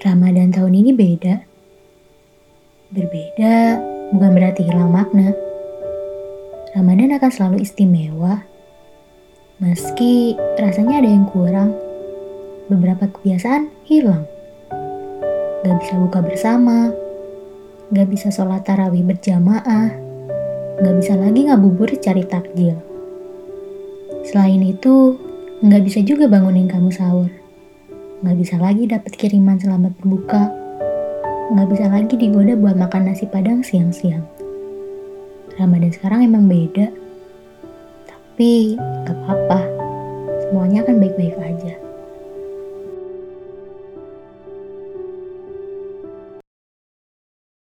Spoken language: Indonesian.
Ramadan tahun ini beda. Berbeda bukan berarti hilang makna. Ramadan akan selalu istimewa. Meski rasanya ada yang kurang. Beberapa kebiasaan hilang. Gak bisa buka bersama. Gak bisa sholat tarawih berjamaah. Gak bisa lagi ngabuburit cari takjil. Selain itu, nggak bisa juga bangunin kamu sahur. Nggak bisa lagi dapat kiriman selamat berbuka. Nggak bisa lagi digoda buat makan nasi padang siang-siang. Ramadan sekarang emang beda. Tapi nggak apa-apa. Semuanya akan baik-baik aja.